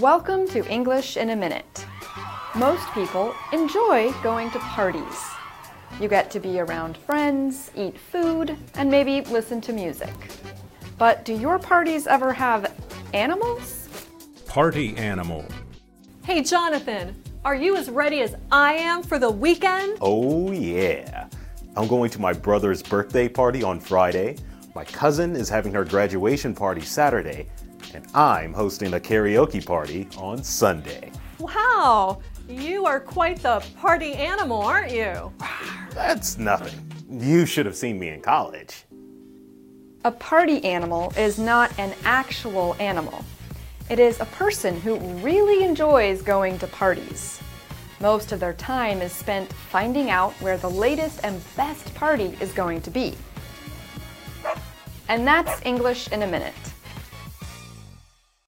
Welcome to English in a Minute. Most people enjoy going to parties. You get to be around friends, eat food, and maybe listen to music. But do your parties ever have animals? Party animal. Hey, Jonathan, are you as ready as I am for the weekend? Oh, yeah. I'm going to my brother's birthday party on Friday. My cousin is having her graduation party Saturday. And I'm hosting a karaoke party on Sunday. Wow, you are quite the party animal, aren't you? That's nothing. You should have seen me in college. A party animal is not an actual animal. It is a person who really enjoys going to parties. Most of their time is spent finding out where the latest and best party is going to be. And that's English in a minute.